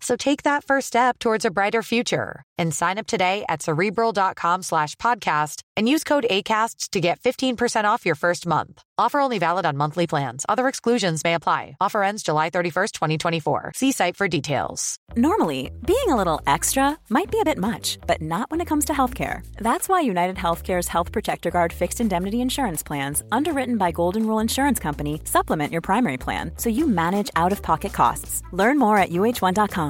So take that first step towards a brighter future and sign up today at cerebral.com slash podcast and use code ACasts to get 15% off your first month. Offer only valid on monthly plans. Other exclusions may apply. Offer ends July 31st, 2024. See site for details. Normally, being a little extra might be a bit much, but not when it comes to healthcare. That's why United Healthcare's Health Protector Guard fixed indemnity insurance plans, underwritten by Golden Rule Insurance Company, supplement your primary plan so you manage out of pocket costs. Learn more at uh1.com.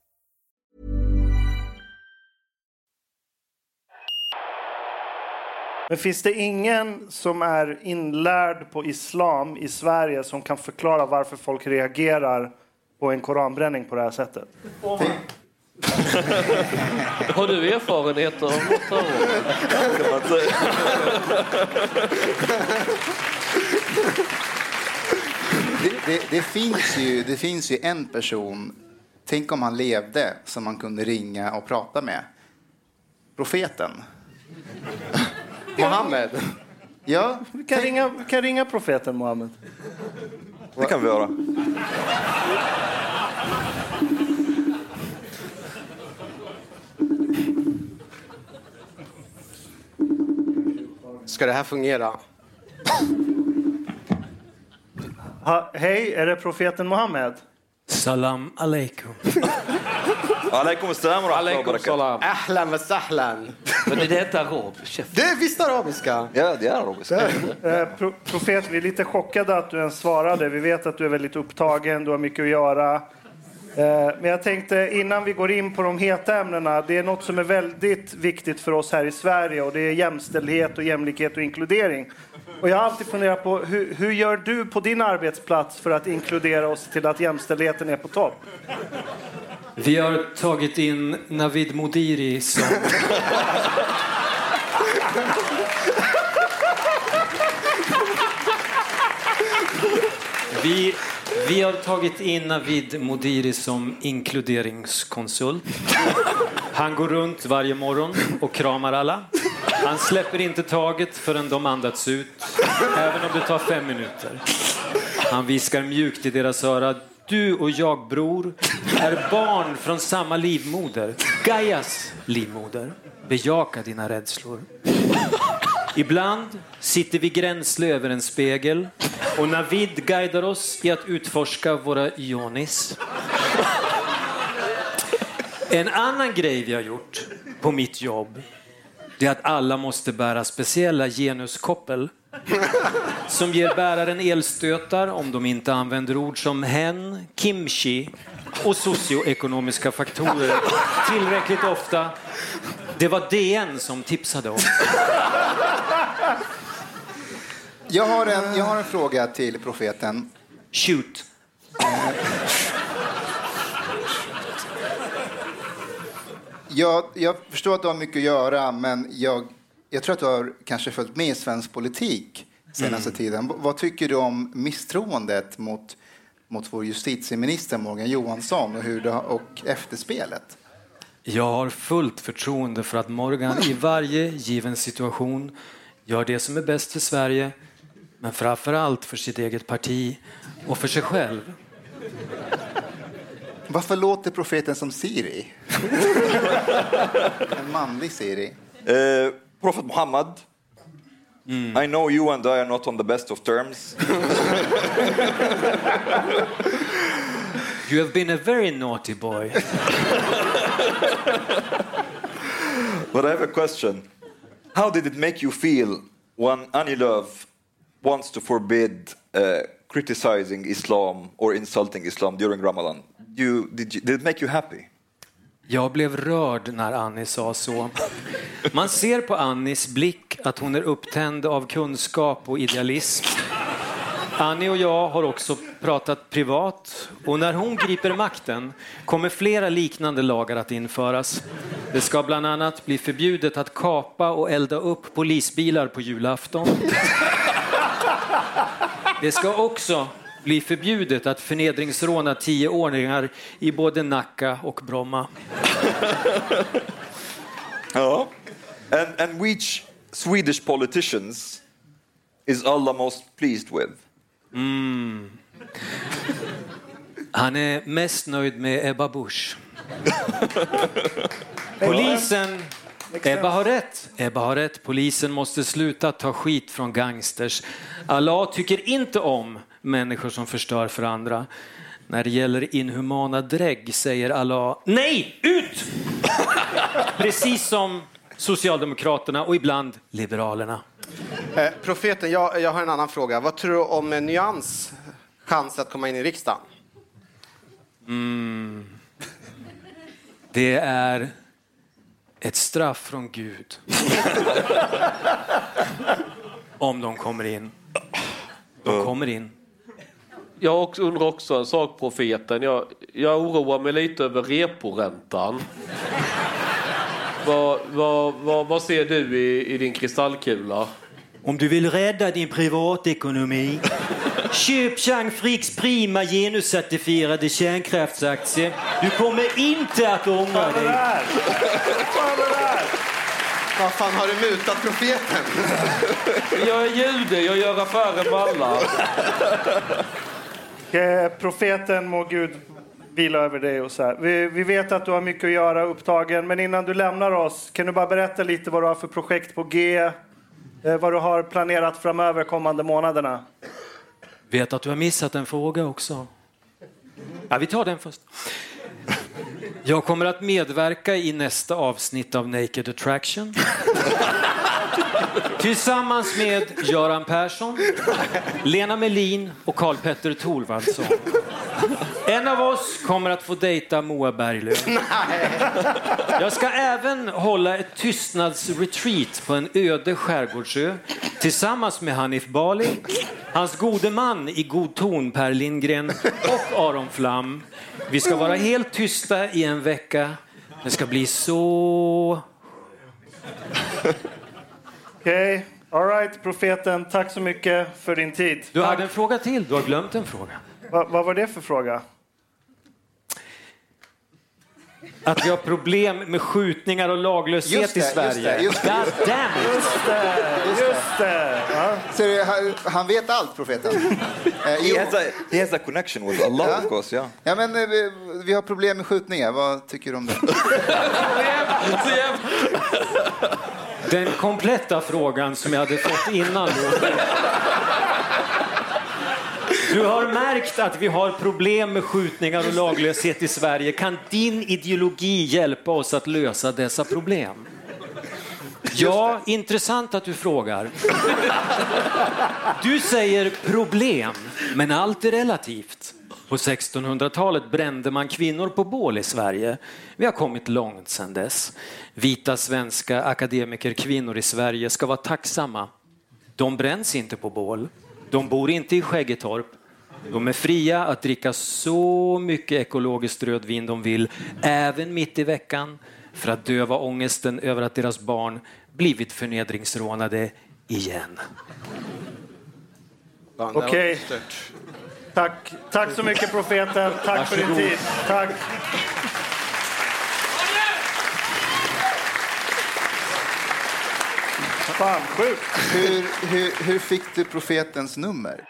Men finns det ingen som är inlärd på islam i Sverige som kan förklara varför folk reagerar på en koranbränning på det här sättet? Har du erfarenheter av något av Det, det, det, finns ju, det finns ju en person, tänk om han levde, som man kunde ringa och prata med. Profeten. Mohammed. Ja, Vi kan, ringa, vi kan ringa profeten Mohammed. Det kan vi göra. Ska det här fungera? Ha, hej, är det profeten Mohammed? Salam aleikum. Alaikum assalam wa rahmatullahi wa Aleikum barakatuh. salam. Ahlan wa sahlan. Men är det arab? Käft. Det är visst arabiska. Ja, det är arabiska. Eh, pro, profet, vi är lite chockade att du ens svarade. Vi vet att du är väldigt upptagen, du har mycket att göra. Eh, men jag tänkte innan vi går in på de heta ämnena, det är något som är väldigt viktigt för oss här i Sverige och det är jämställdhet och jämlikhet och inkludering. Och jag har alltid funderat på hur, hur gör du på din arbetsplats för att inkludera oss till att jämställdheten är på topp? Vi har tagit in Navid Modiri som... Vi, vi har tagit in Navid Modiri som inkluderingskonsult. Han går runt varje morgon och kramar alla. Han släpper inte taget förrän de andats ut, även om det tar fem minuter. Han viskar mjukt i deras öra. Du och jag, bror, är barn från samma livmoder. Gaias livmoder. Bejaka dina rädslor. Ibland sitter vi gränsle över en spegel och Navid guidar oss i att utforska våra ionis. En annan grej vi har gjort på mitt jobb det är att alla måste bära speciella genuskoppel som ger bäraren elstötar om de inte använder ord som hen, kimchi och socioekonomiska faktorer tillräckligt ofta. Det var DN som tipsade om. jag har, en, jag har en fråga till profeten. Shoot. Jag, jag förstår att du har mycket att göra, men jag, jag tror att du har kanske följt med i svensk politik senaste Mm. tiden. Vad tycker du om misstroendet mot, mot vår justitieminister Morgan Johansson och, hur det, har- och efterspelet? Jag har fullt förtroende för att Morgan i varje given situation gör det som är bäst för Sverige, men framför allt för sitt eget parti och för sig själv. Varför låter profeten som Siri? en manlig Siri. Eh, Profet Muhammad I know you and I are not on the best of terms. You have been a very naughty boy. But I have a question. How did it make you feel when Lööf wants to forbid uh, criticizing Islam or insulting Islam during Ramadan? You, did, you, did it make you happy? Jag blev rörd när Annie sa så. Man ser på Annies blick att hon är upptänd av kunskap och idealism. Annie och jag har också pratat privat och när hon griper makten kommer flera liknande lagar att införas. Det ska bland annat bli förbjudet att kapa och elda upp polisbilar på julafton. Det ska också bli förbjudet att förnedringsråna tioåringar i både Nacka och Bromma. Ja. And, and which Swedish politicians is Allah most pleased with? Mm. Han är mest nöjd med Ebba Busch. Polisen... Ebba har rätt. Ebba har rätt. Polisen måste sluta ta skit från gangsters. Allah tycker inte om människor som förstör för andra. När det gäller inhumana drägg säger Allah nej, ut! Precis som Socialdemokraterna och ibland Liberalerna. Eh, profeten, jag, jag har en annan fråga. Vad tror du om en Nyans chans att komma in i riksdagen? Mm. Det är ett straff från Gud. Om de kommer in. De kommer in. Jag undrar också en sak, profeten. Jag, jag oroar mig lite över reporäntan. vad, vad, vad, vad ser du i, i din kristallkula? Om du vill rädda din privatekonomi, köp Chang Fricks prima genuscertifierade kärnkraftsaktie. Du kommer inte att ångra dig. Vad fan har du mutat profeten? Jag är jude, jag gör affärer med alla. Eh, profeten må Gud vila över dig. Och så här. Vi, vi vet att du har mycket att göra, upptagen. Men innan du lämnar oss, kan du bara berätta lite vad du har för projekt på G? Eh, vad du har planerat framöver kommande månaderna? Vet att du har missat en fråga också. Ja, vi tar den först. Jag kommer att medverka i nästa avsnitt av Naked Attraction. Tillsammans med Göran Persson, Lena Melin och Karl-Petter Thorwaldsson. En av oss kommer att få dejta Moa Berglöf. Jag ska även hålla ett tystnadsretreat på en öde skärgårdsö tillsammans med Hanif Bali, hans gode man i god ton Per Lindgren och Aron Flam. Vi ska vara helt tysta i en vecka. Det ska bli så... Okej, all right, profeten. Tack så mycket för din tid. Du hade en fråga till. Du har glömt en fråga. Va, vad var det för fråga? Att vi har problem med skjutningar och laglöshet Just det, i just Sverige. det, just det. God damn it! Just det, just det. Ja. Ser du, han, han vet allt, profeten. Eh. He has, a, he has a connection with Allah, Ja. of course. Yeah. Ja, men eh, vi, vi har problem med skjutningar. Vad tycker du om det? Den kompletta frågan som jag hade fått innan. Då. Du har märkt att vi har problem med skjutningar och laglöshet i Sverige. Kan din ideologi hjälpa oss att lösa dessa problem? Ja, intressant att du frågar. Du säger problem, men allt är relativt. På 1600-talet brände man kvinnor på bål i Sverige. Vi har kommit långt sedan dess. Vita svenska akademikerkvinnor i Sverige ska vara tacksamma. De bränns inte på bål. De bor inte i Skäggetorp. De är fria att dricka så mycket ekologiskt rödvin de vill, även mitt i veckan, för att döva ångesten över att deras barn blivit förnedringsrånade igen. Okej. Tack. Tack så mycket, profeten. Tack för din Varsågod. tid. Tack. Fan, sjukt. Hur, hur, hur fick du profetens nummer?